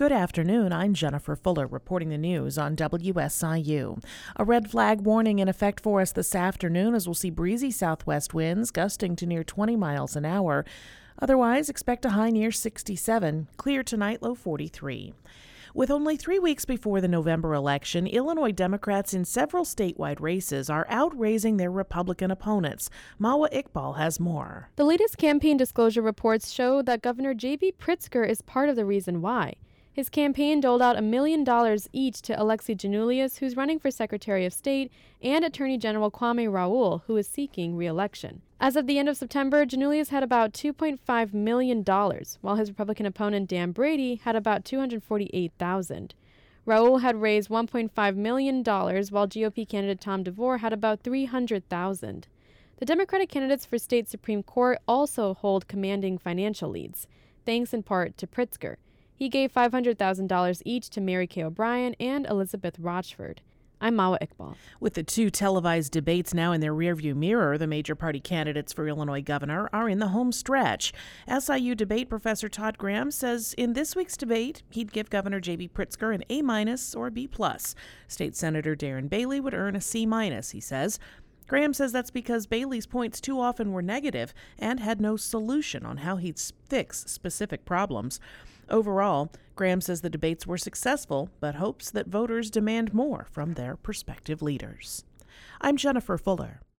Good afternoon. I'm Jennifer Fuller reporting the news on WSIU. A red flag warning in effect for us this afternoon as we'll see breezy southwest winds gusting to near 20 miles an hour. Otherwise, expect a high near 67. Clear tonight, low 43. With only three weeks before the November election, Illinois Democrats in several statewide races are outraising their Republican opponents. Mawa Iqbal has more. The latest campaign disclosure reports show that Governor J.B. Pritzker is part of the reason why. His campaign doled out a million dollars each to Alexi Giannoulias, who's running for Secretary of State, and Attorney General Kwame Raoul, who is seeking re-election. As of the end of September, Giannoulias had about $2.5 million, while his Republican opponent Dan Brady had about 248,000. Raoul had raised $1.5 million, while GOP candidate Tom DeVore had about 300,000. The Democratic candidates for state Supreme Court also hold commanding financial leads, thanks in part to Pritzker. He gave $500,000 each to Mary Kay O'Brien and Elizabeth Rochford. I'm Mawa Iqbal. With the two televised debates now in their rearview mirror, the major party candidates for Illinois governor are in the home stretch. SIU debate professor Todd Graham says in this week's debate, he'd give Governor J.B. Pritzker an A minus or B plus. State Senator Darren Bailey would earn a C minus, he says. Graham says that's because Bailey's points too often were negative and had no solution on how he'd fix specific problems. Overall, Graham says the debates were successful, but hopes that voters demand more from their prospective leaders. I'm Jennifer Fuller.